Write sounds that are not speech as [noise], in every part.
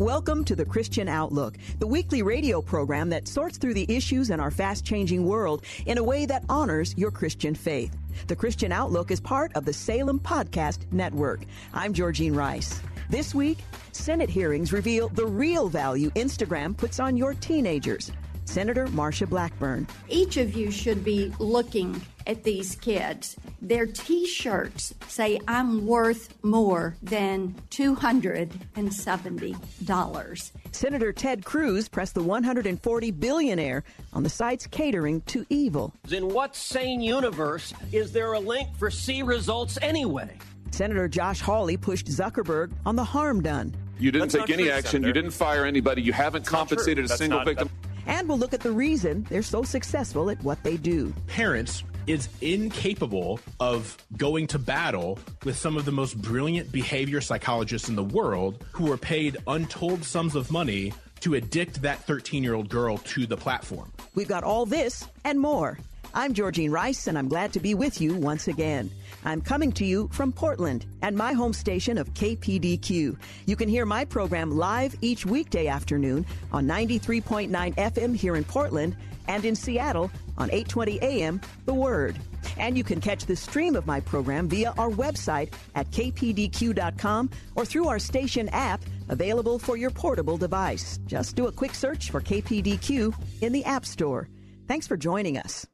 Welcome to the Christian Outlook, the weekly radio program that sorts through the issues in our fast changing world in a way that honors your Christian faith. The Christian Outlook is part of the Salem Podcast Network. I'm Georgine Rice. This week, Senate hearings reveal the real value Instagram puts on your teenagers. Senator Marsha Blackburn. Each of you should be looking at these kids. Their t shirts say, I'm worth more than $270. Senator Ted Cruz pressed the 140 billionaire on the site's catering to evil. In what sane universe is there a link for see results anyway? Senator Josh Hawley pushed Zuckerberg on the harm done. You didn't That's take any true, action. Senator. You didn't fire anybody. You haven't That's compensated a single not- victim. And we'll look at the reason they're so successful at what they do. parents is incapable of going to battle with some of the most brilliant behavior psychologists in the world who are paid untold sums of money to addict that 13 year old girl to the platform. We've got all this and more. I'm Georgine Rice, and I'm glad to be with you once again. I'm coming to you from Portland and my home station of KPDQ. You can hear my program live each weekday afternoon on 93.9 FM here in Portland and in Seattle on 820 AM The Word. And you can catch the stream of my program via our website at kpdq.com or through our station app available for your portable device. Just do a quick search for KPDQ in the App Store. Thanks for joining us.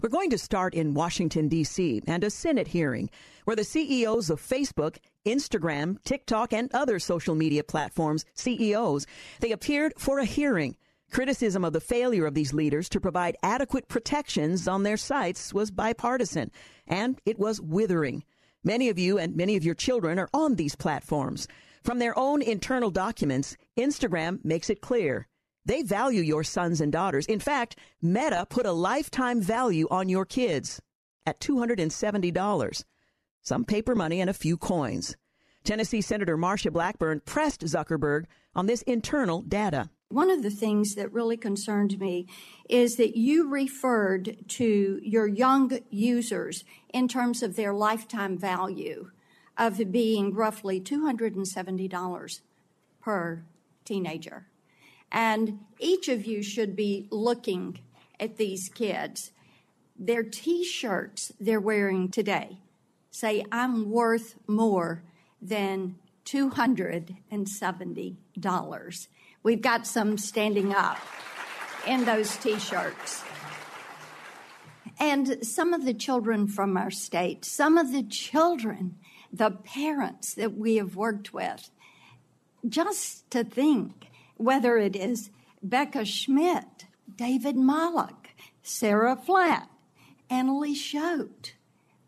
We're going to start in Washington, D.C., and a Senate hearing where the CEOs of Facebook, Instagram, TikTok, and other social media platforms, CEOs, they appeared for a hearing. Criticism of the failure of these leaders to provide adequate protections on their sites was bipartisan, and it was withering. Many of you and many of your children are on these platforms. From their own internal documents, Instagram makes it clear. They value your sons and daughters. In fact, Meta put a lifetime value on your kids at $270. Some paper money and a few coins. Tennessee Senator Marsha Blackburn pressed Zuckerberg on this internal data. One of the things that really concerned me is that you referred to your young users in terms of their lifetime value of being roughly $270 per teenager. And each of you should be looking at these kids. Their t shirts they're wearing today say, I'm worth more than $270. We've got some standing up in those t shirts. And some of the children from our state, some of the children, the parents that we have worked with, just to think whether it is Becca Schmitt, David Molak, Sarah Flatt, Annalee Schott,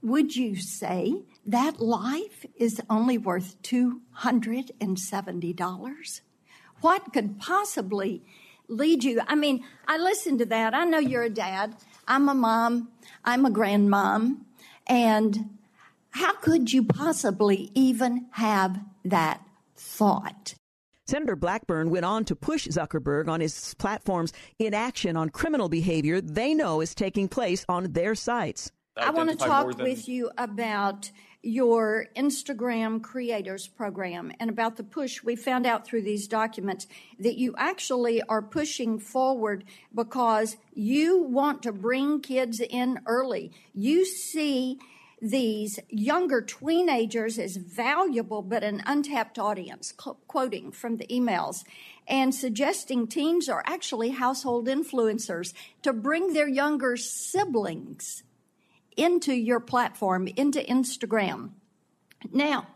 would you say that life is only worth $270? What could possibly lead you? I mean, I listened to that. I know you're a dad. I'm a mom. I'm a grandmom. And how could you possibly even have that thought? Senator Blackburn went on to push Zuckerberg on his platform's inaction on criminal behavior they know is taking place on their sites. I want to talk than- with you about your Instagram creators program and about the push. We found out through these documents that you actually are pushing forward because you want to bring kids in early. You see these younger teenagers as valuable but an untapped audience, Qu- quoting from the emails, and suggesting teens are actually household influencers to bring their younger siblings into your platform, into Instagram. Now,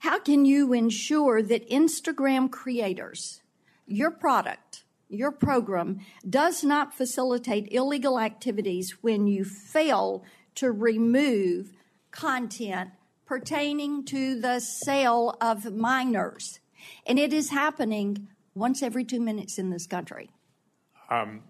how can you ensure that Instagram creators, your product, your program, does not facilitate illegal activities when you fail to remove content pertaining to the sale of minors. And it is happening once every two minutes in this country. Um,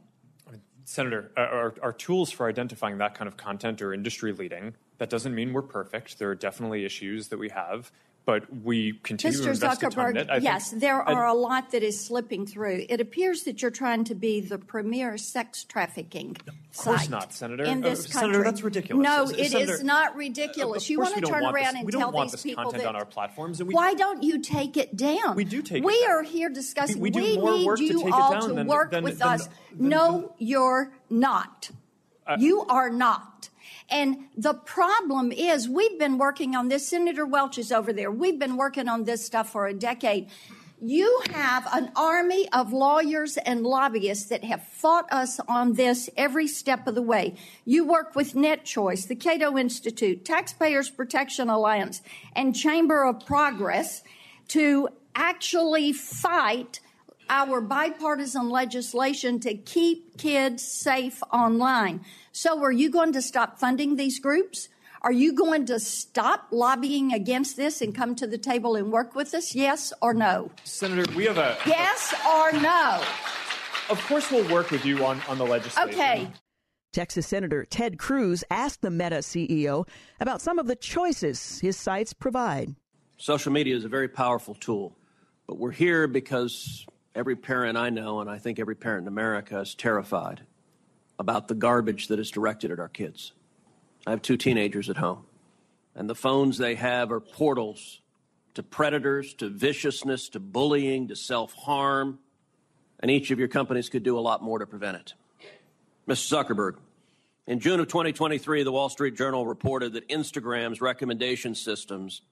Senator, our, our, tools for identifying that kind of content are industry leading. That doesn't mean we're perfect. There are definitely issues that we have but we continue Mr. to invest Zuckerberg, ton yes, there are a lot that is slipping through. It appears that you're trying to be the premier sex trafficking Of course site not, Senator. in Uh, this country. Senator, that's ridiculous. No, Uh, it Senator, is not ridiculous. Of you want to turn want around this, and we tell these this people that, on our platforms. We, why don't you take it down? We do take we it down. are here discussing. We- we do more need you it all to than- work than- with than- us. no, you're not. Uh, you are not. And the problem is, we've been working on this. Senator Welch is over there. We've been working on this stuff for a decade. You have an army of lawyers and lobbyists that have fought us on this every step of the way. You work with NetChoice, the Cato Institute, Taxpayers Protection Alliance, and Chamber of Progress to actually fight our bipartisan legislation to keep kids safe online. So, are you going to stop funding these groups? Are you going to stop lobbying against this and come to the table and work with us? Yes or no? Senator, we have a. Yes or no? Of course, we'll work with you on, on the legislation. Okay. Texas Senator Ted Cruz asked the Meta CEO about some of the choices his sites provide. Social media is a very powerful tool, but we're here because every parent I know, and I think every parent in America, is terrified about the garbage that is directed at our kids. I have two teenagers at home, and the phones they have are portals to predators, to viciousness, to bullying, to self harm, and each of your companies could do a lot more to prevent it. Mr. Zuckerberg, in June of 2023, the Wall Street Journal reported that Instagram's recommendation systems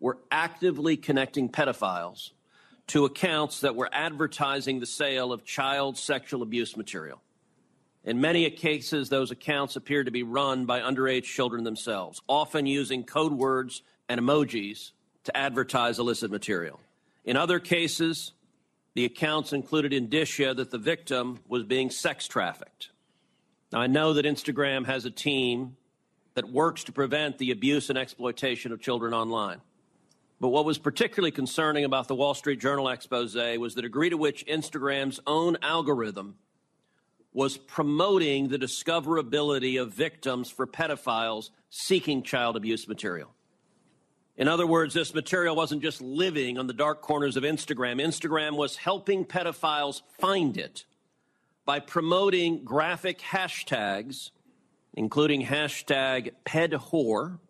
were actively connecting pedophiles to accounts that were advertising the sale of child sexual abuse material. In many cases, those accounts appeared to be run by underage children themselves, often using code words and emojis to advertise illicit material. In other cases, the accounts included indicia that the victim was being sex trafficked. Now, I know that Instagram has a team that works to prevent the abuse and exploitation of children online. But what was particularly concerning about the Wall Street Journal expose was the degree to which Instagram's own algorithm was promoting the discoverability of victims for pedophiles seeking child abuse material. In other words, this material wasn't just living on the dark corners of Instagram. Instagram was helping pedophiles find it by promoting graphic hashtags, including hashtag pedwhore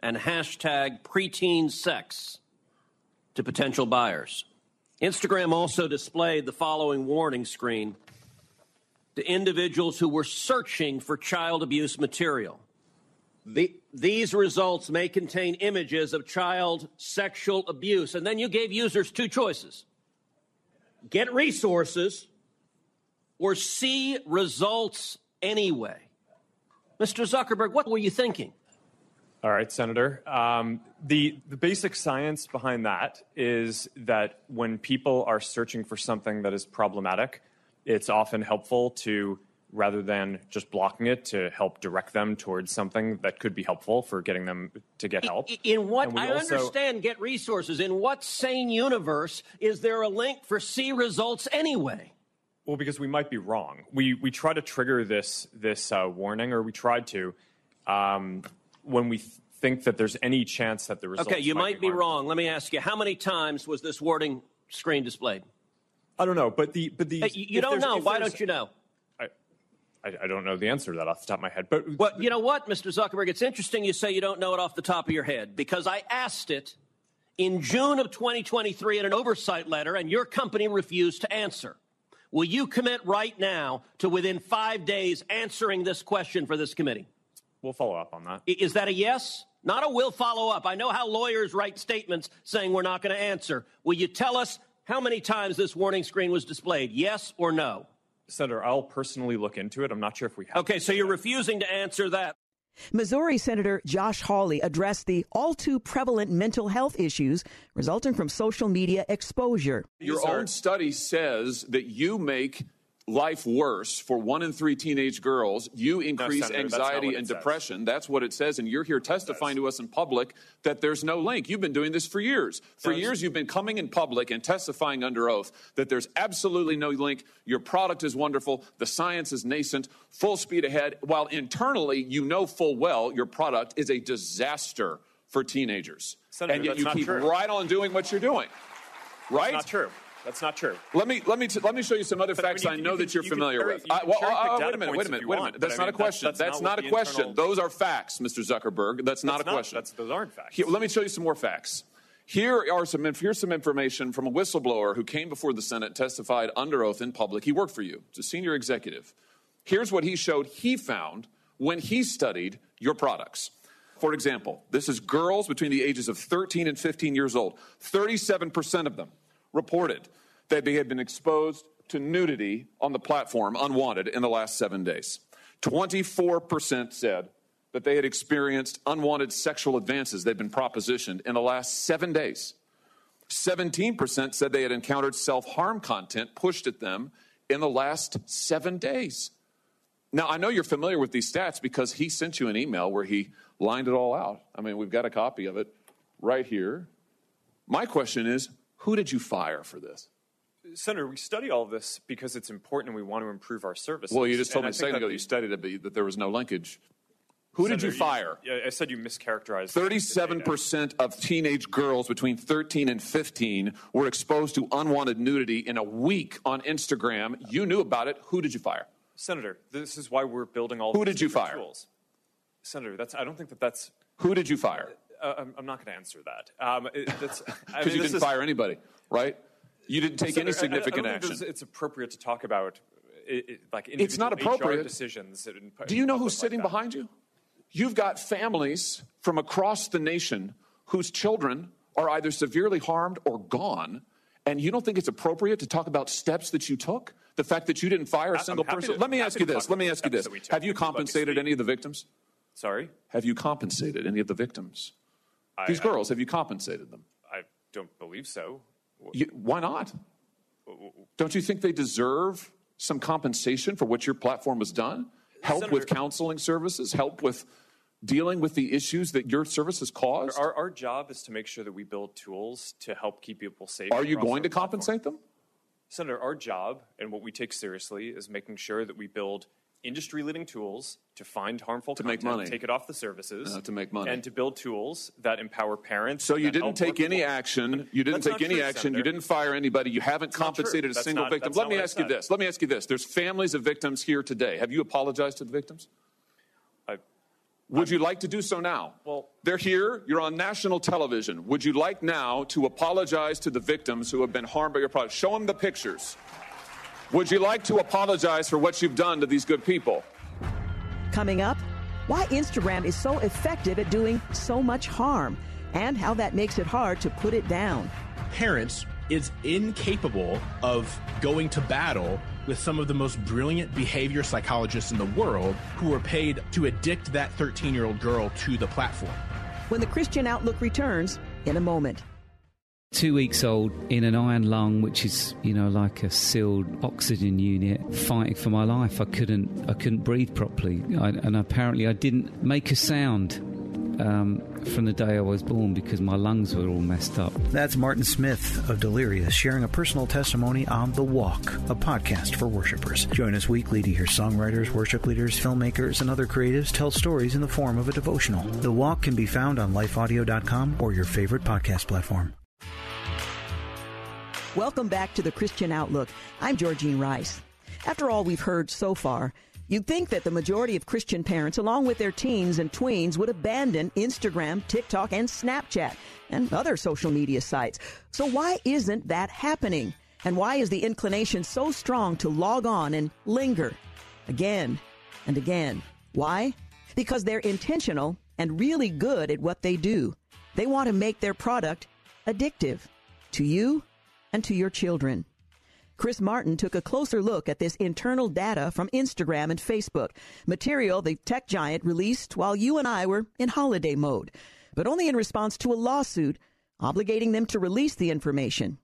and hashtag preteen sex to potential buyers. Instagram also displayed the following warning screen to individuals who were searching for child abuse material. The, these results may contain images of child sexual abuse. And then you gave users two choices get resources or see results anyway. Mr. Zuckerberg, what were you thinking? All right, Senator. Um, the, the basic science behind that is that when people are searching for something that is problematic, it's often helpful to, rather than just blocking it, to help direct them towards something that could be helpful for getting them to get help. In what I also- understand, get resources. In what sane universe is there a link for see results anyway? Well, because we might be wrong. We we try to trigger this this uh, warning, or we tried to, um, when we th- think that there's any chance that the results. Okay, you might be harmful. wrong. Let me ask you: How many times was this warning screen displayed? I don't know, but the but the Hey, you don't know. Why don't you know? I, I don't know the answer to that off the top of my head. But Well, you know what, Mr. Zuckerberg? It's interesting you say you don't know it off the top of your head because I asked it in June of 2023 in an oversight letter, and your company refused to answer. Will you commit right now to within five days answering this question for this committee? We'll follow up on that. Is that a yes? Not a will follow up. I know how lawyers write statements saying we're not going to answer. Will you tell us how many times this warning screen was displayed? Yes or no? Senator, I'll personally look into it. I'm not sure if we have. Okay, so you're refusing to answer that. Missouri Senator Josh Hawley addressed the all too prevalent mental health issues resulting from social media exposure. Your own study says that you make life worse for one in three teenage girls. You increase Senator, anxiety and says. depression. That's what it says. And you're here testifying to us in public that there's no link. You've been doing this for years. For That's- years, you've been coming in public and testifying under oath that there's absolutely no link. Your product is wonderful. The science is nascent, full speed ahead, while internally, you know full well your product is a disaster for teenagers. Senator, and yet you keep true. right on doing what you're doing. Right? Not true. That's not true. Let me let me t- let me show you some other But I facts mean, I know you that you're you familiar with. you I- well, uh, uh, wait a minute, wait a minute, wait a minute. That's I not a mean, question. that's- That's, that's not, not a question. internal- Those are facts, Mr. Zuckerberg. That's not That's a not- question. that's- those aren't facts. Here, let me show you some more facts. Here are some here's some information from a whistleblower who came before the Senate, testified under oath in public. He worked for you. It's a senior executive. Here's what he showed he found when he studied your products. For example, this is girls between the ages of 13 and 15 years old. 37% of them reported that they had been exposed to nudity on the platform unwanted in the last seven days. 24% said that they had experienced unwanted sexual advances they'd been propositioned in the last seven days. 17% said they had encountered self harm content pushed at them in the last seven days. Now, I know you're familiar with these stats because he sent you an email where he lined it all out. I mean, we've got a copy of it right here. My question is who did you fire for this? Senator, we study all of this because it's important and we want to improve our services. Well, you just told And me a second ago the- you studied it, but that there was no linkage. Who did you fire? yeah, I said you mischaracterized. 37% of teenage girls between 13 and 15 were exposed to unwanted nudity in a week on Instagram. You knew about it. Who did you fire? Senator, this is why we're building all. Who these did you fire? Tools. Senator, that's. I don't think that that's. Who did you fire? Uh, I'm, I'm not going to answer that. Um, it, that's. [laughs] I Because mean, you didn't is- fire anybody, right? You didn't take any Senator, I- I- significant action. It's appropriate to talk about it, it, like It's not individual HR appropriate. decisions. in- Do you know who's sitting that. behind you? You've got families from across the nation whose children are either severely harmed or gone, and you don't think it's appropriate to talk about steps that you took? The fact that you didn't fire a single person? to- Let me ask you this. Let me ask you this. that we took. Have you We can let me compensated any of the victims? Sorry, Have you compensated any of the victims? These I- girls, have you compensated them? I don't believe so. You, why not? Don't you think they deserve some compensation for what your platform has done? Help with counseling services, help with dealing with the issues that your services caused? Our, our job is to make sure that we build tools to help keep people safe. Are you going to platform. compensate them? Senator, our job and what we take seriously is making sure that we build industry-leading tools to find harmful To make content, money. take it off the services, Uh, to make money. and to build tools that empower parents. So you didn't take any people. action. You didn't That's take any true, action. Senator. You didn't fire anybody. You haven't true. compensated a That's single not- victim. Let me ask you this. Let me ask you this. There's families of victims here today. Have you apologized to the victims? I- Would you like to do so now? Well- they're here. You're on national television. Would you like now to apologize to the victims who have been harmed by your product? Show them the pictures. Would you like to apologize for what you've done to these good people? Coming up, why Instagram is so effective at doing so much harm and how that makes it hard to put it down. parents is incapable of going to battle with some of the most brilliant behavior psychologists in the world who are paid to addict that 13 year old girl to the platform. When the Christian Outlook returns in a moment. Two weeks old in an iron lung, which is you know like a sealed oxygen unit, fighting for my life. I couldn't I couldn't breathe properly, I, and apparently I didn't make a sound um, from the day I was born because my lungs were all messed up. That's Martin Smith of Delirious sharing a personal testimony on The Walk, a podcast for worshipers. Join us weekly to hear songwriters, worship leaders, filmmakers, and other creatives tell stories in the form of a devotional. The Walk can be found on lifeaudio.com or your favorite podcast platform. Welcome back to the Christian Outlook. I'm Georgine Rice. After all we've heard so far, you'd think that the majority of Christian parents, along with their teens and tweens, would abandon Instagram, TikTok, and Snapchat and other social media sites. So why isn't that happening? And why is the inclination so strong to log on and linger again and again? Why? Because they're intentional and really good at what they do. They want to make their product addictive to you and to your children. Chris Martin took a closer look at this internal data from Instagram and Facebook, material the tech giant released while you and I were in holiday mode, but only in response to a lawsuit obligating them to release the information.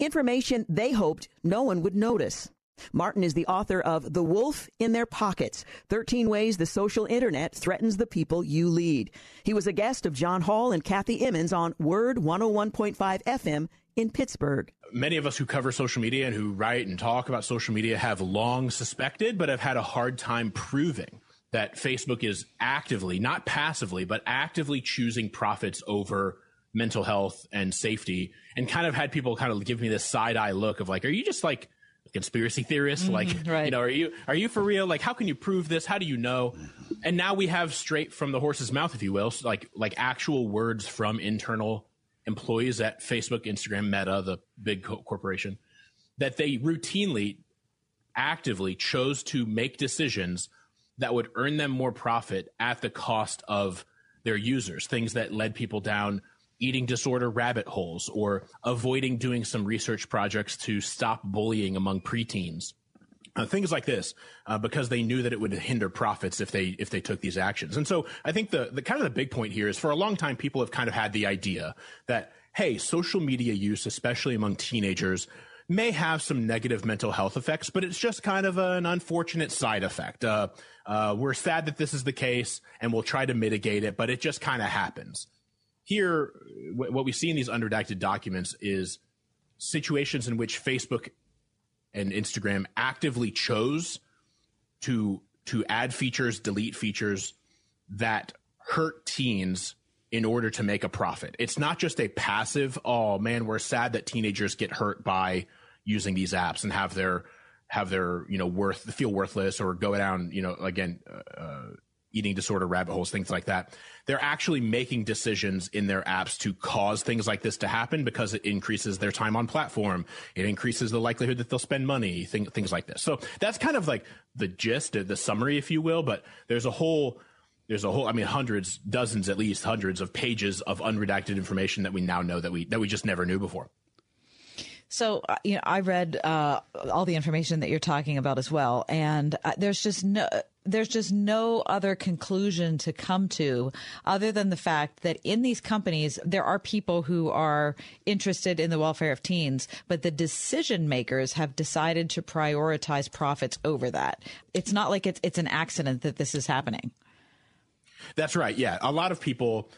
Information they hoped no one would notice. Martin is the author of The Wolf in Their Pockets 13 Ways the Social Internet Threatens the People You Lead. He was a guest of John Hall and Kathy Emmons on Word 101.5 FM in Pittsburgh. Many of us who cover social media and who write and talk about social media have long suspected, but have had a hard time proving that Facebook is actively, not passively, but actively choosing profits over mental health and safety and kind of had people kind of give me this side eye look of like, are you just like conspiracy theorist? Mm-hmm, like, right. you know, are you, are you for real? Like, how can you prove this? How do you know? And now we have straight from the horse's mouth, if you will, like, like actual words from internal employees at Facebook, Instagram, Meta, the big co- corporation, that they routinely, actively chose to make decisions that would earn them more profit at the cost of their users, things that led people down eating disorder rabbit holes or avoiding doing some research projects to stop bullying among preteens. Uh, things like this, uh, because they knew that it would hinder profits if they if they took these actions. And so I think the the kind of the big point here is for a long time people have kind of had the idea that hey, social media use, especially among teenagers, may have some negative mental health effects, but it's just kind of an unfortunate side effect. Uh, uh we're sad that this is the case, and we'll try to mitigate it, but it just kind of happens here, what we see in these unredacted documents is situations in which Facebook and Instagram actively chose to to add features, delete features that hurt teens in order to make a profit. It's not just a passive, oh man, we're sad that teenagers get hurt by using these apps and have their have their, you know, worth feel worthless or go down, you know, again, uh, eating disorder rabbit holes, things like that. They're actually making decisions in their apps to cause things like this to happen because it increases their time on platform. It increases the likelihood that they'll spend money, thing, things like this. So that's kind of like the gist, the summary, if you will. But there's a whole, there's a whole, I mean, hundreds, dozens at least, hundreds of pages of unredacted information that we now know that we that we just never knew before. So, uh, you know, I read uh, all the information that you're talking about as well, and uh, there's just no there's just no other conclusion to come to other than the fact that in these companies there are people who are interested in the welfare of teens, but the decision makers have decided to prioritize profits over that. It's not like it's it's an accident that this is happening. That's right. Yeah, a lot of people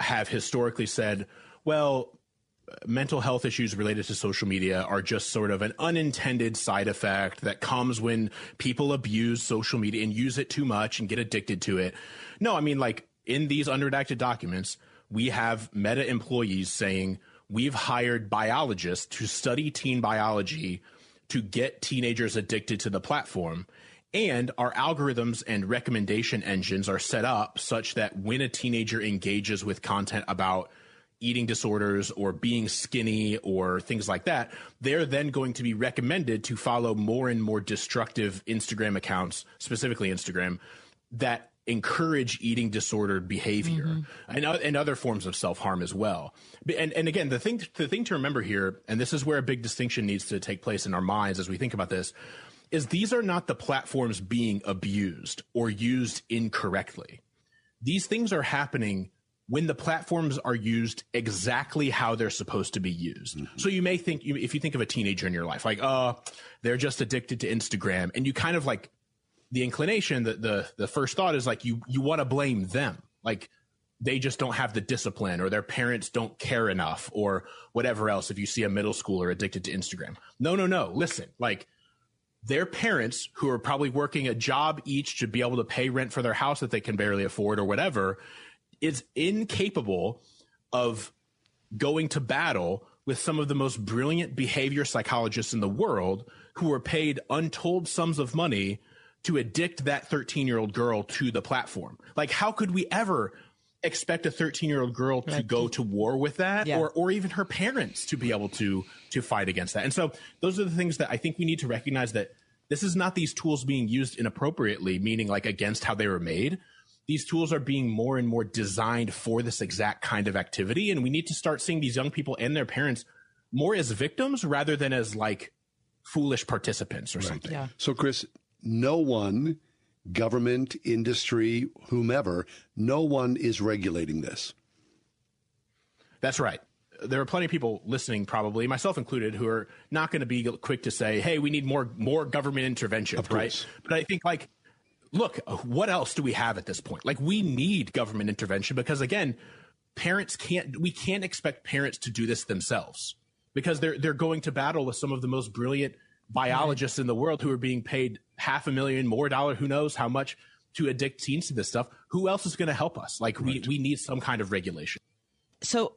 have historically said, well, mental health issues related to social media are just sort of an unintended side effect that comes when people abuse social media and use it too much and get addicted to it. No, I mean, like in these unredacted documents, we have meta employees saying we've hired biologists to study teen biology to get teenagers addicted to the platform. And our algorithms and recommendation engines are set up such that when a teenager engages with content about eating disorders or being skinny or things like that, they're then going to be recommended to follow more and more destructive Instagram accounts, specifically Instagram, that encourage eating disordered behavior mm-hmm. and, and other forms of self-harm as well. And, and again, the thing, the thing to remember here, and this is where a big distinction needs to take place in our minds as we think about this, is these are not the platforms being abused or used incorrectly. These things are happening when the platforms are used exactly how they're supposed to be used. Mm-hmm. So you may think, if you think of a teenager in your life, like, oh, they're just addicted to Instagram, and you kind of like the inclination, the the the first thought is like you you want to blame them, like they just don't have the discipline, or their parents don't care enough, or whatever else. If you see a middle schooler addicted to Instagram, no, no, no. Listen, like their parents who are probably working a job each to be able to pay rent for their house that they can barely afford or whatever is incapable of going to battle with some of the most brilliant behavior psychologists in the world who are paid untold sums of money to addict that 13 year old girl to the platform. Like, how could we ever expect a 13 year old girl to go to war with that yeah. or, or even her parents to be able to, to fight against that? And so those are the things that I think we need to recognize that this is not these tools being used inappropriately, meaning like against how they were made, these tools are being more and more designed for this exact kind of activity. And we need to start seeing these young people and their parents more as victims rather than as like foolish participants or right. something. Yeah. So, Chris, no one, government, industry, whomever, no one is regulating this. That's right. there are plenty of people listening, probably myself included, who are not going to be quick to say, "Hey, we need more more government intervention," Of right? But I think like, look, what else do we have at this point? Like, we need government intervention because again, parents can't. We can't expect parents to do this themselves because they're they're going to battle with some of the most brilliant biologists in the world who are being paid half a million more dollar, who knows how much to addict teens to this stuff. Who else is going to help us? Like right. we we need some kind of regulation. So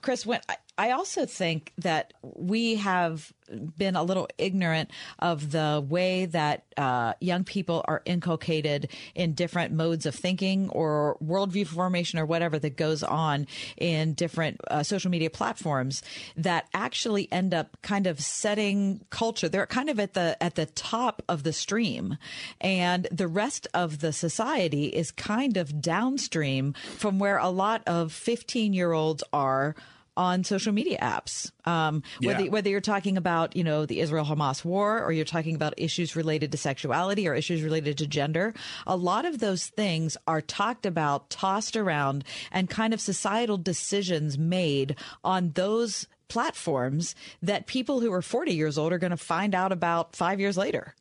Chris, when I also think that we have been a little ignorant of the way that uh, young people are inculcated in different modes of thinking or worldview formation or whatever that goes on in different uh, social media platforms that actually end up kind of setting culture. They're kind of at the at the top of the stream, and the rest of the society is kind of downstream from where a lot of fifteen year olds are on social media apps. Um, yeah. whether, whether you're talking about, you know, the Israel Hamas war or you're talking about issues related to sexuality or issues related to gender, a lot of those things are talked about, tossed around, and kind of societal decisions made on those platforms that people who are 40 years old are going to find out about five years later.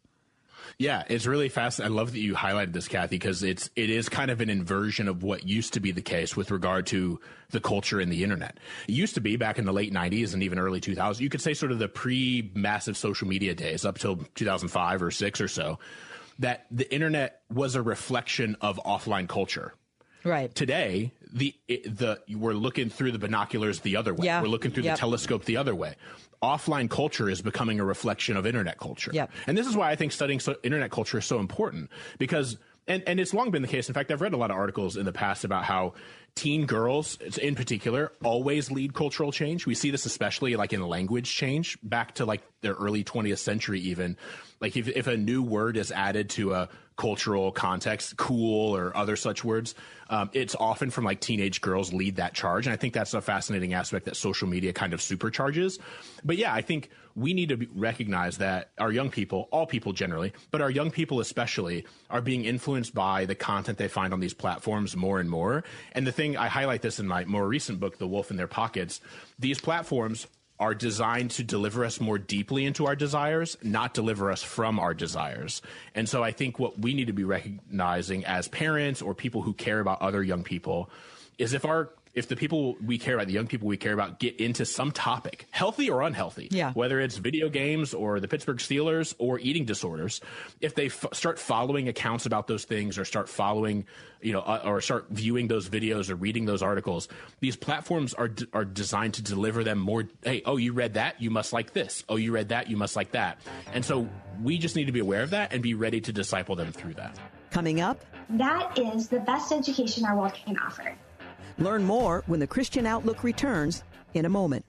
Yeah, it's really fast. I love that you highlighted this, Kathy, because it's it is kind of an inversion of what used to be the case with regard to the culture in the internet. It used to be back in the late '90s and even early 2000s. You could say sort of the pre-massive social media days up till 2005 or six or so. That the internet was a reflection of offline culture. Right. Today, the the we're looking through the binoculars the other way. Yeah. We're looking through yep. the telescope the other way offline culture is becoming a reflection of internet culture. Yep. And this is why I think studying so, internet culture is so important because and, and it's long been the case. In fact, I've read a lot of articles in the past about how teen girls in particular always lead cultural change. We see this especially like in language change back to like the early 20th century even. Like if, if a new word is added to a cultural context, cool or other such words, um, it's often from like teenage girls lead that charge. And I think that's a fascinating aspect that social media kind of supercharges. But yeah, I think we need to recognize that our young people, all people generally, but our young people especially, are being influenced by the content they find on these platforms more and more. And the thing I highlight this in my more recent book, The Wolf in Their Pockets, these platforms are designed to deliver us more deeply into our desires, not deliver us from our desires. And so I think what we need to be recognizing as parents or people who care about other young people is if our if the people we care about, the young people we care about, get into some topic, healthy or unhealthy, yeah. whether it's video games or the Pittsburgh Steelers or eating disorders, if they f- start following accounts about those things or start following, you know, uh, or start viewing those videos or reading those articles, these platforms are d- are designed to deliver them more. Hey, oh, you read that, you must like this. Oh, you read that, you must like that. And so we just need to be aware of that and be ready to disciple them through that. Coming up, that is the best education our world can offer. Learn more when the Christian Outlook returns in a moment.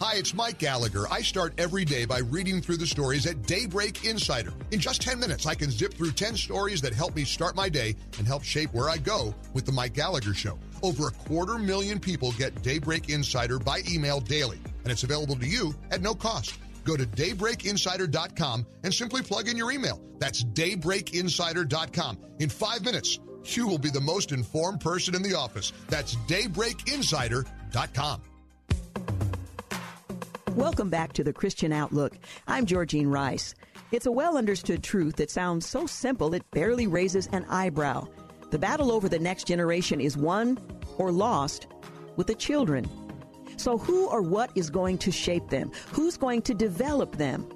Hi, it's Mike Gallagher. I start every day by reading through the stories at Daybreak Insider. In just 10 minutes, I can zip through 10 stories that help me start my day and help shape where I go with The Mike Gallagher Show. Over a quarter million people get Daybreak Insider by email daily, and it's available to you at no cost. Go to daybreakinsider.com and simply plug in your email. That's daybreakinsider.com. In five minutes, you will be the most informed person in the office. That's daybreakinsider.com. Welcome back to the Christian Outlook. I'm Georgine Rice. It's a well understood truth that sounds so simple it barely raises an eyebrow. The battle over the next generation is won or lost with the children. So, who or what is going to shape them? Who's going to develop them?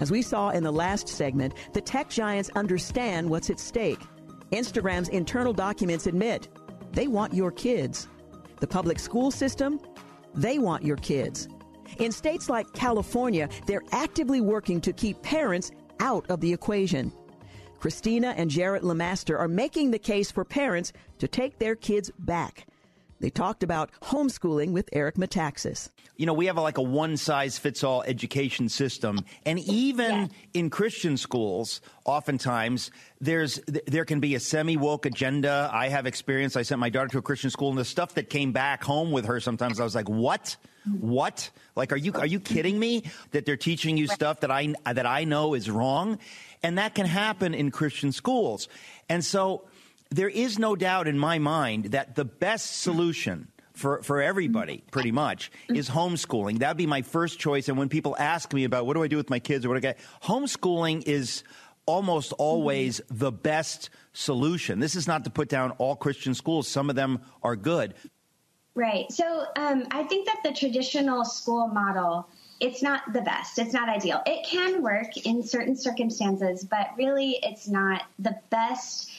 As we saw in the last segment, the tech giants understand what's at stake. Instagram's internal documents admit they want your kids. The public school system, they want your kids. In states like California, they're actively working to keep parents out of the equation. Christina and Jarret LeMaster are making the case for parents to take their kids back. They talked about homeschooling with Eric Metaxas. You know, we have a, like a one size fits all education system. And even yeah. in Christian schools, oftentimes there's, there can be a semi woke agenda. I have experience. I sent my daughter to a Christian school and the stuff that came back home with her sometimes I was like, what? What? Like, are you, are you kidding me that they're teaching you stuff that I, that I know is wrong? And that can happen in Christian schools. And so, there is no doubt in my mind that the best solution for, for everybody, pretty much, is homeschooling. That'd be my first choice. And when people ask me about what do I do with my kids or what do I get, homeschooling is almost always the best solution. This is not to put down all Christian schools. Some of them are good. Right. So um, I think that the traditional school model it's not the best. It's not ideal. It can work in certain circumstances, but really it's not the best,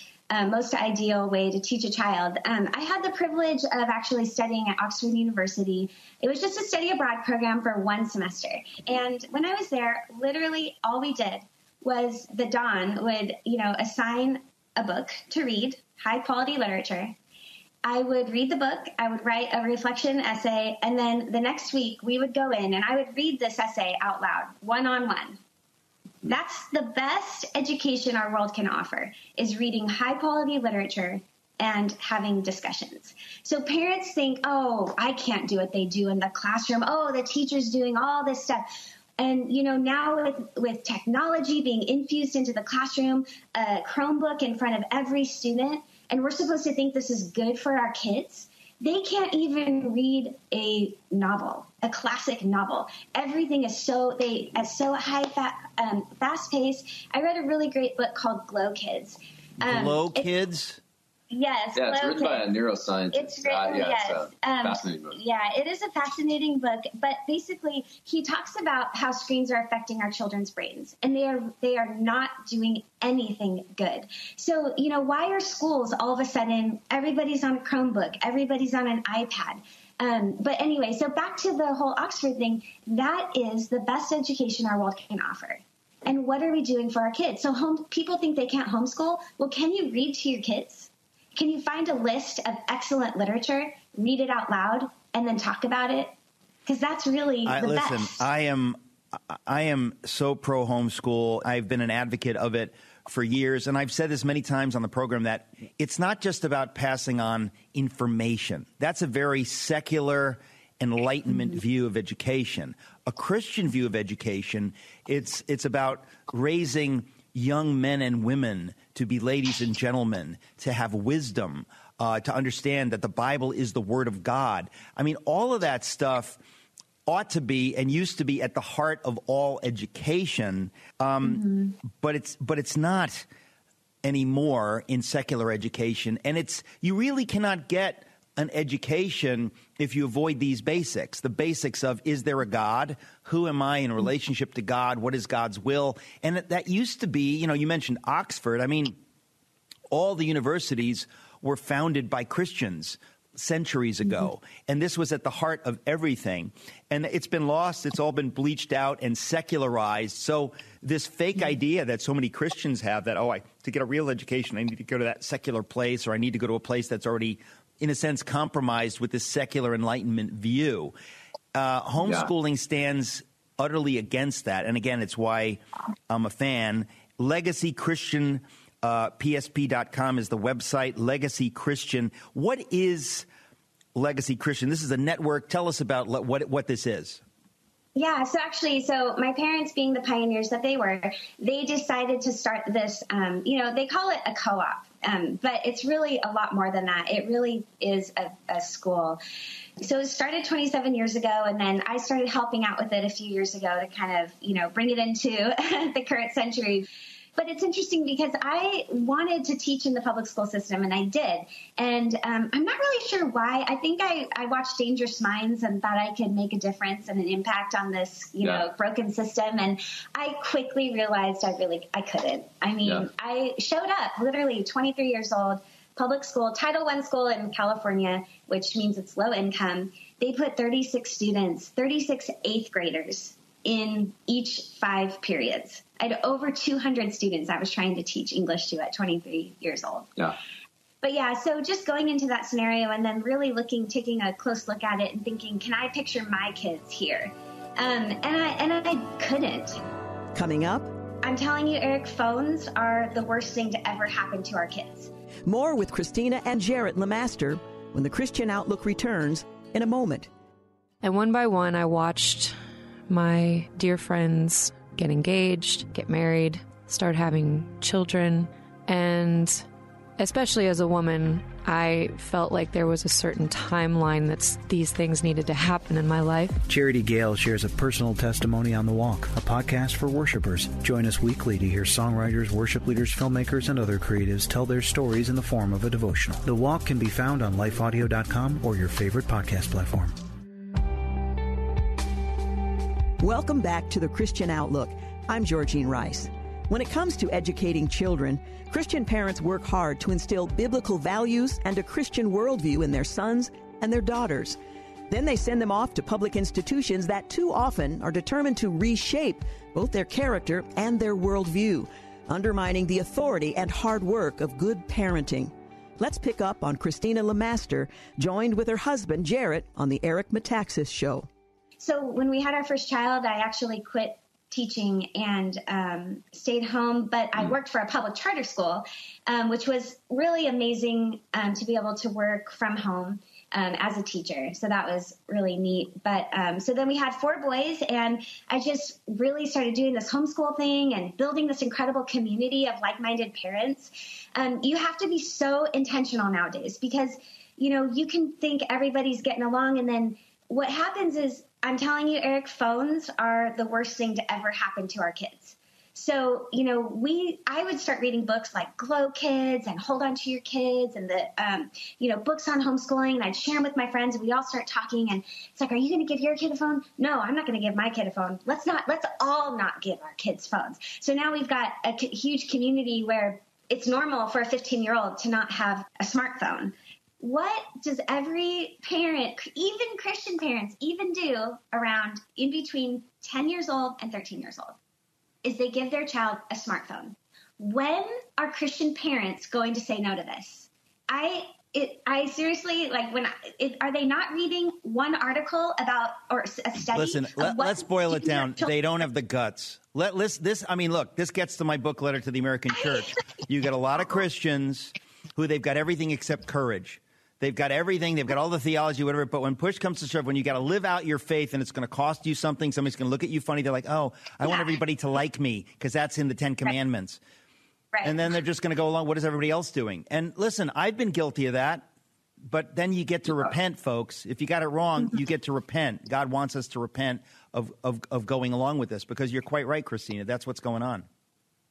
most ideal way to teach a child. Um, I had the privilege of actually studying at Oxford University. It was just a study abroad program for one semester. And when I was there, literally all we did was the Don would, you know, assign a book to read, high quality literature, I would read the book, I would write a reflection essay, and then the next week we would go in and I would read this essay out loud, one on one. That's the best education our world can offer is reading high quality literature and having discussions. So parents think, "Oh, I can't do what they do in the classroom. Oh, the teacher's doing all this stuff." And you know, now with with technology being infused into the classroom, a Chromebook in front of every student, and we're supposed to think this is good for our kids. They can't even read a novel, a classic novel. Everything is so they are so high, fat, um, fast paced. I read a really great book called Glow Kids. Um, Glow Kids. Yes. Yeah, it's written by a neuroscientist. It's written, uh, yeah, yes. It's um, fascinating book. Yeah, it is a fascinating book. But basically, he talks about how screens are affecting our children's brains, and they are they are not doing anything good. So, you know, why are schools all of a sudden everybody's on a Chromebook, everybody's on an iPad? Um, but anyway, so back to the whole Oxford thing. That is the best education our world can offer. And what are we doing for our kids? So home people think they can't homeschool. Well, can you read to your kids? Can you find a list of excellent literature, read it out loud, and then talk about it? Because that's really I, the listen, best. I am I am so pro homeschool. I've been an advocate of it for years, and I've said this many times on the program that it's not just about passing on information. That's a very secular enlightenment mm-hmm. view of education. A Christian view of education, it's it's about raising young men and women to be ladies and gentlemen, to have wisdom, uh, to understand that the Bible is the Word of God. I mean, all of that stuff ought to be and used to be at the heart of all education, um, mm-hmm. but it's but it's not anymore in secular education, and it's you really cannot get an education if you avoid these basics the basics of is there a God? Who am I in relationship to God? What is God's will? And that used to be, you know, you mentioned Oxford. I mean, all the universities were founded by Christians centuries ago. Mm-hmm. And this was at the heart of everything. And it's been lost, it's all been bleached out and secularized. So, this fake mm-hmm. idea that so many Christians have that, oh, I, to get a real education, I need to go to that secular place or I need to go to a place that's already in a sense, compromised with this secular Enlightenment view. Uh, homeschooling yeah. stands utterly against that. And again, it's why I'm a fan. Legacy Christian, uh, PSP.com is the website. Legacy Christian. What is Legacy Christian? This is a network. Tell us about le- what, what this is. Yeah, so actually, so my parents, being the pioneers that they were, they decided to start this. Um, you know, they call it a co-op, um, but it's really a lot more than that. It really is a, a school. So it started 27 years ago, and then I started helping out with it a few years ago to kind of, you know, bring it into [laughs] the current century. But it's interesting because I wanted to teach in the public school system, and I did. And um, I'm not really sure why. I think I, I watched Dangerous Minds and thought I could make a difference and an impact on this, you yeah. know, broken system. And I quickly realized I really I couldn't. I mean, yeah. I showed up literally 23 years old, public school, Title One school in California, which means it's low income. They put 36 students, 36 eighth graders in each five periods. I had over 200 students I was trying to teach English to at 23 years old. Yeah. But yeah, so just going into that scenario and then really looking, taking a close look at it and thinking, can I picture my kids here? Um, and I and I couldn't. Coming up, I'm telling you, Eric, phones are the worst thing to ever happen to our kids. More with Christina and Jarret LeMaster when the Christian Outlook returns in a moment. And one by one, I watched my dear friends get engaged, get married, start having children. And especially as a woman, I felt like there was a certain timeline that these things needed to happen in my life. Charity Gayle shares a personal testimony on The Walk, a podcast for worshipers. Join us weekly to hear songwriters, worship leaders, filmmakers, and other creatives tell their stories in the form of a devotional. The Walk can be found on lifeaudio.com or your favorite podcast platform. Welcome back to the Christian Outlook. I'm Georgene Rice. When it comes to educating children, Christian parents work hard to instill biblical values and a Christian worldview in their sons and their daughters. Then they send them off to public institutions that too often are determined to reshape both their character and their worldview, undermining the authority and hard work of good parenting. Let's pick up on Christina LeMaster, joined with her husband Jarret on the Eric Metaxas Show. So when we had our first child, I actually quit teaching and um, stayed home, but I worked for a public charter school, um, which was really amazing um, to be able to work from home. Um, as a teacher. So that was really neat. But um, so then we had four boys, and I just really started doing this homeschool thing and building this incredible community of like minded parents. Um, you have to be so intentional nowadays because, you know, you can think everybody's getting along, and then what happens is I'm telling you, Eric, phones are the worst thing to ever happen to our kids. So, you know, we, I would start reading books like Glow Kids and Hold On to Your Kids and the, um, you know, books on homeschooling. And I'd share them with my friends and we all start talking. And it's like, are you going to give your kid a phone? No, I'm not going to give my kid a phone. Let's not, let's all not give our kids phones. So now we've got a huge community where it's normal for a 15 year old to not have a smartphone what does every parent, even Christian parents, even do around in between 10 years old and 13 years old? Is they give their child a smartphone. When are Christian parents going to say no to this? I it, I seriously like when it, are they not reading one article about or a study? Listen, let, us boil it down. They don't have the guts. Let let this. I mean, look, this gets to my book letter to the American Church. [laughs] You get a lot of Christians who they've got everything except courage. They've got everything. They've got all the theology, whatever. But when push comes to shove, when you got to live out your faith and it's going to cost you something, somebody's going to look at you funny. They're like, oh, I yeah. want everybody to like me because that's in the Ten Commandments. Right. And then they're just going to go along. What is everybody else doing? And listen, I've been guilty of that. But then you get to yeah. repent, folks. If you got it wrong, mm-hmm. you get to repent. God wants us to repent of, of, of going along with this because you're quite right, Christina. That's what's going on.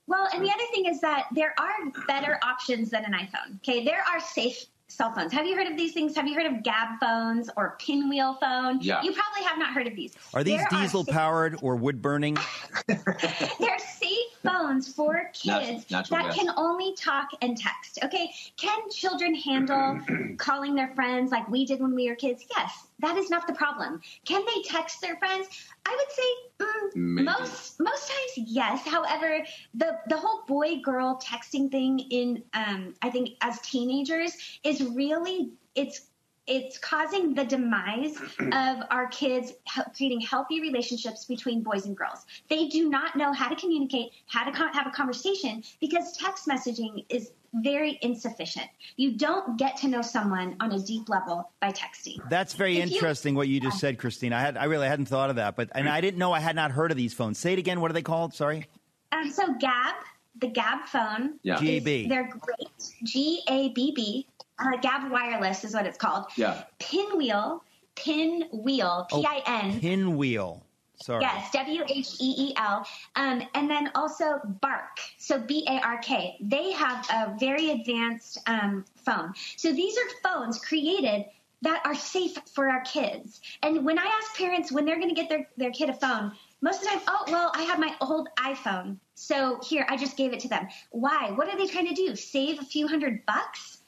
Well, and the other thing is that there are better options than an iPhone. Okay, there are safe cell phones. Have you heard of these things? Have you heard of Gabb phones or pinwheel phone? Yeah. You probably have not heard of these. Are these there diesel are powered or wood burning? [laughs] They're safe phones for kids natural that gas. can only talk and text. Okay. Can children handle [clears throat] calling their friends like we did when we were kids? Yes. That is not the problem. Can they text their friends? I would say mm, most most times yes. However, the the whole boy girl texting thing in um, I think as teenagers is really it's it's causing the demise [clears throat] of our kids creating healthy relationships between boys and girls. They do not know how to communicate, how to have a conversation because text messaging is very insufficient. You don't get to know someone on a deep level by texting. That's very if interesting you, what you just said, Christine. I had I really hadn't thought of that, but and I didn't know I had not heard of these phones. Say it again. What are they called? Sorry. Um, so Gabb, the Gabb phone. Yeah. GAB. They're great. G A B B. Uh, Gabb Wireless is what it's called. Yeah. Pinwheel. Pinwheel. P I N. Oh, pinwheel. Sorry. Yes, W H E E L. Um, and then also Bark, so B A R K. They have a very advanced um, phone. So these are phones created that are safe for our kids. And when I ask parents when they're going to get their, their kid a phone, most of the time, oh, well, I have my old iPhone. So here, I just gave it to them. Why? What are they trying to do? Save a few hundred bucks?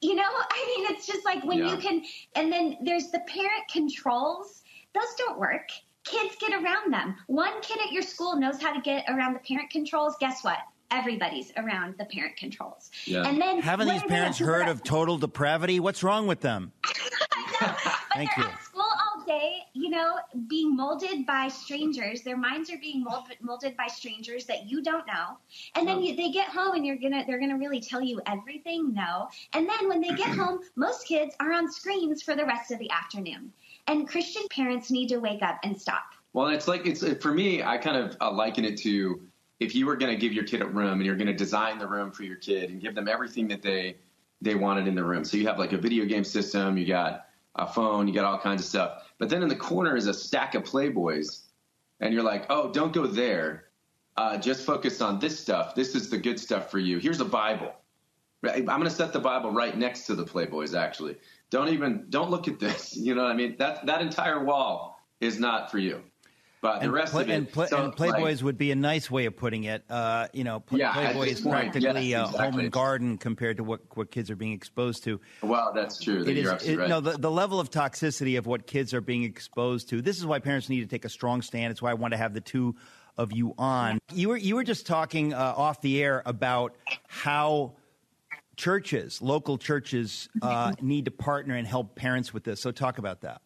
You know, [laughs] I mean, it's just like when yeah. you can, and then there's the parent controls. Those don't work kids get around them. One kid at your school knows how to get around the parent controls. Guess what? Everybody's around the parent controls. Yeah. And then haven't these parents heard of total depravity? What's wrong with them? [laughs] I know. But Thank they're you. at school all day, you know, being molded by strangers. Their minds are being molded, molded by strangers that you don't know. And then you, they get home and you're gonna they're gonna really tell you everything. No. And then when they get [clears throat] home, most kids are on screens for the rest of the afternoon. And Christian parents need to wake up and stop. Well, it's like it's for me. I kind of uh, liken it to if you were going to give your kid a room and you're going to design the room for your kid and give them everything that they they wanted in the room. So you have like a video game system, you got a phone, you got all kinds of stuff. But then in the corner is a stack of Playboys, and you're like, oh, don't go there. Uh, just focus on this stuff. This is the good stuff for you. Here's a Bible. I'm going to set the Bible right next to the Playboys. Actually, don't even don't look at this. [laughs] You know what I mean? That that entire wall is not for you. But the and, rest play, of it, and, play, so, and Playboys like, would be a nice way of putting it. Uh, you know, play, Yeah, Playboy is practically yes, uh, home and garden compared to what, what kids are being exposed to. Well, that's true. It You're it- right. No, the, the level of toxicity of what kids are being exposed to. This is why parents need to take a strong stand. It's why I want to have the two of you on. You were you were just talking uh, off the air about how churches, local churches, uh, need to partner and help parents with this. So talk about that.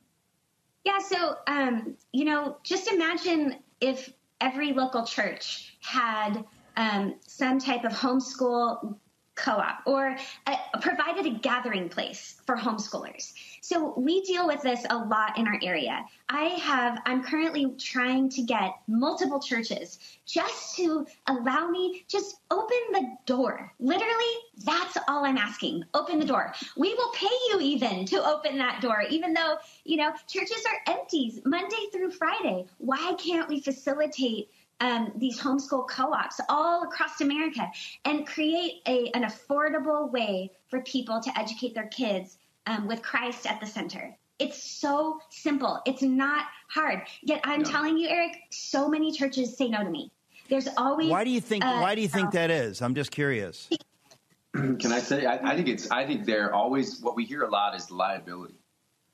Yeah, so um, you know, just imagine if every local church had um, some type of homeschool co-op or uh provided a gathering place for homeschoolers. So we deal with this a lot in our area. I have I'm currently trying to get multiple churches just to allow me just open the door. Literally, that's all I'm asking. Open the door. We will pay you even to open that door even though, you know, churches are empties Monday through Friday. Why can't we facilitate um, these homeschool co-ops all across America and create a, an affordable way for people to educate their kids um, with Christ at the center. It's so simple. It's not hard. Yet I'm telling you, Eric, so many churches say no to me. There's always. Why do you think? uh, why do you think that is? I'm just curious. [clears throat] Can I say? I, I think it's. I think they're always. What we hear a lot is liability.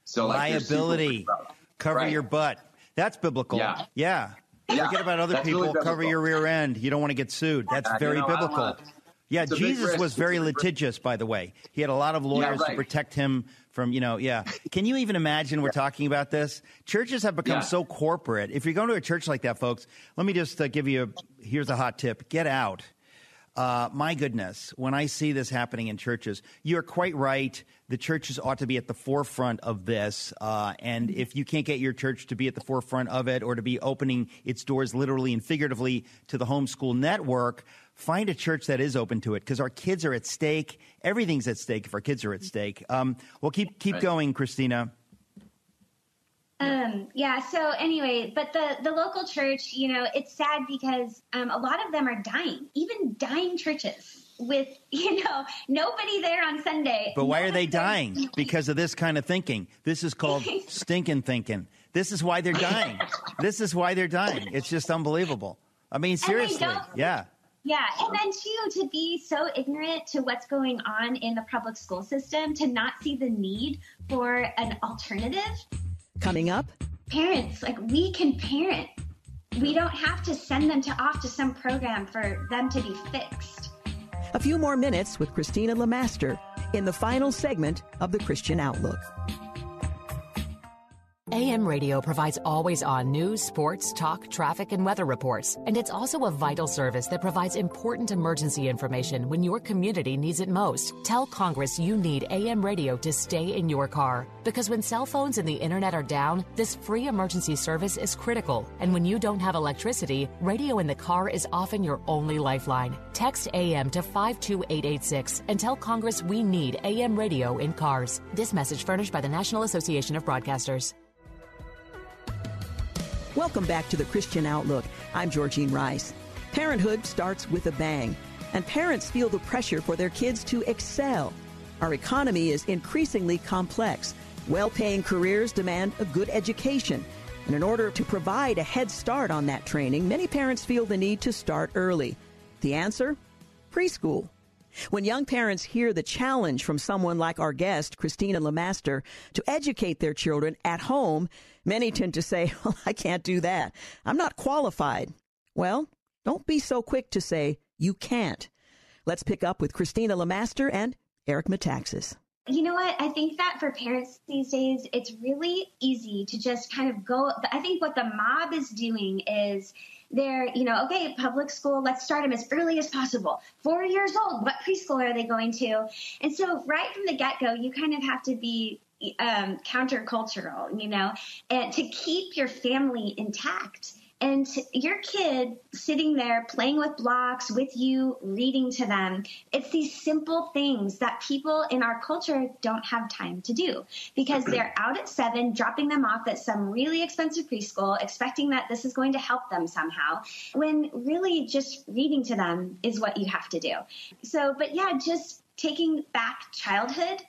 So like Liability. worried Cover Right. your butt. That's biblical. Yeah. Yeah. Yeah. Forget about other That's people. really Cover your rear end. You don't want to get sued. That's very you know, I don't biblical. Yeah, It's Jesus was very It's a big risk. litigious, by the way. He had a lot of lawyers to right. protect him from, you know, yeah. [laughs] Can you even imagine we're talking about this? Churches have become Yeah. so corporate. If you're going to a church like that, folks, let me just uh, give you a here's a hot tip. Get out. Uh, my goodness, when I see this happening in churches, you're quite right. The churches ought to be at the forefront of this. Uh, and if you can't get your church to be at the forefront of it or to be opening its doors literally and figuratively to the homeschool network, find a church that is open to it because our kids are at stake. Everything's at stake if our kids are at stake. Um, well, keep, keep Right. going, Christina. Um, yeah. So anyway, but the the local church, you know, it's sad because um, a lot of them are dying, even dying churches with [laughs] you know nobody there on Sunday. But why are they Nobody there- dying? Because of this kind of thinking. This is called [laughs] stinking thinking. This is why they're dying. This is why they're dying. It's just unbelievable. I mean, And they seriously. don't- Yeah. Yeah, and then too to be so ignorant to what's going on in the public school system, to not see the need for an alternative. Coming up, Parents, like we can parent. We don't have to send them to off to some program for them to be fixed. a few more minutes with Christina LeMaster in the final segment of the Christian Outlook. AM radio provides always on news, sports, talk, traffic, and weather reports. And it's also a vital service that provides important emergency information when your community needs it most. Tell Congress you need AM radio to stay in your car. Because when cell phones and the internet are down, this free emergency service is critical. And when you don't have electricity, radio in the car is often your only lifeline. Text AM to 52886 and tell Congress we need AM radio in cars. This message furnished by the National Association of Broadcasters. Welcome back to the Christian Outlook. I'm Georgene Rice. Parenthood starts with a bang, and parents feel the pressure for their kids to excel. Our economy is increasingly complex. Well paying careers demand a good education. And in order to provide a head start on that training, many parents feel the need to start early. The answer? Preschool. When young parents hear the challenge from someone like our guest, Christina LeMaster, to educate their children at home, many tend to say, [laughs] Well, I can't do that. I'm not qualified. Well, don't be so quick to say you can't. Let's pick up with Christina LeMaster and Eric Metaxas. You know what? I think that for parents these days, it's really easy to just kind of go. I think what the mob is doing is they're, you know, okay, public school, let's start them as early as possible. Four years old, what preschool are they going to? And so, right from the get go, you kind of have to be um, countercultural, you know, and to keep your family intact. And your kid sitting there playing with blocks with you, reading to them, it's these simple things that people in our culture don't have time to do because [clears throat] they're out at seven, dropping them off at some really expensive preschool, expecting that this is going to help them somehow, when really just reading to them is what you have to do. So, but yeah, just taking back childhood,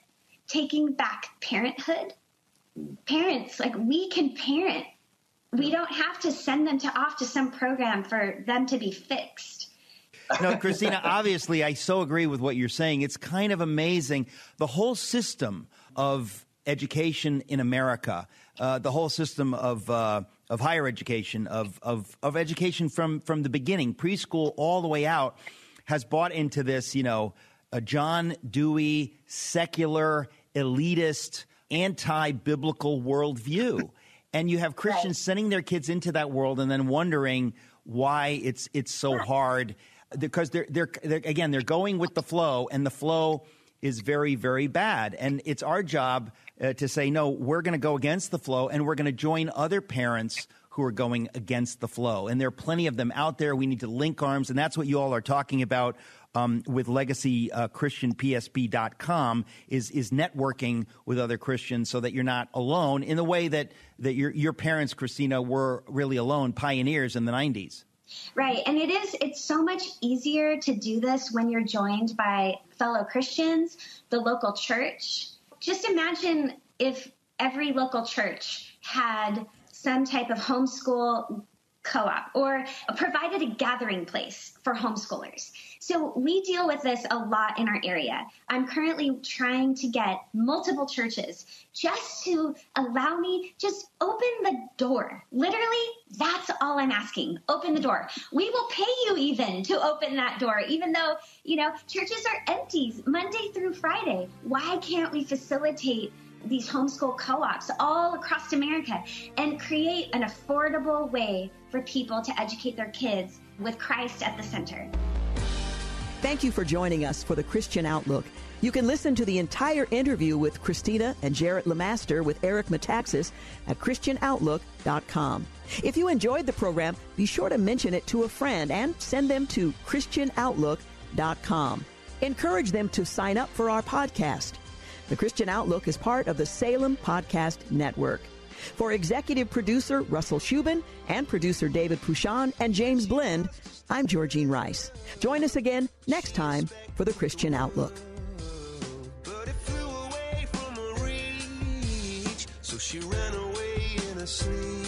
taking back parenthood. Parents, like we can parent we don't have to send them to off to some program for them to be fixed. no, [laughs] Christina, obviously, I so agree with what you're saying. It's kind of amazing. The whole system of education in America, uh, the whole system of, uh, of higher education, of, of, of education from, from the beginning, preschool all the way out, has bought into this, you know, a John Dewey, secular, elitist, anti biblical worldview and you have Christians right. sending their kids into that world and then wondering why it's it's so hard because they're, they're, they're again they're going with the flow and the flow is very very bad. And it's our job uh, to say no we're going to go against the flow and we're going to join other parents who are going against the flow. And there are plenty of them out there. We need to link arms and that's what you all are talking about um, with legacy uh, christianpsp.com is is networking with other Christians so that you're not alone in the way that that your your parents Christina were really alone pioneers in the 90s. Right. And it is, it's so much easier to do this when you're joined by fellow Christians, the local church. Just imagine if every local church had some type of homeschool co-op or provided a gathering place for homeschoolers. So we deal with this a lot in our area. I'm currently trying to get multiple churches just to allow me just open the door. Literally, that's all I'm asking. Open the door. We will pay you even to open that door, even though, you know, churches are empty Monday through Friday. Why can't we facilitate these homeschool co-ops all across America and create an affordable way for people to educate their kids with Christ at the center. Thank you for joining us for the Christian Outlook. You can listen to the entire interview with Christina and Jarret LeMaster with Eric Metaxas at ChristianOutlook.com. If you enjoyed the program, be sure to mention it to a friend and send them to ChristianOutlook.com. Encourage them to sign up for our podcast. The Christian Outlook is part of the Salem Podcast Network. For executive producer Russell Shubin and producer David Pouchon and James Blend, I'm Georgene Rice. Join us again next time for the Christian Outlook. she ran away in sleep.